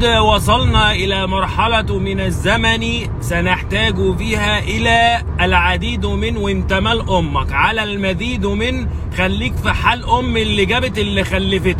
قد وصلنا إلى مرحلة من الزمن سنحتاج فيها إلى العديد من وانت مال أمك على المزيد من خليك في حال أم اللي جابت اللي خلفت.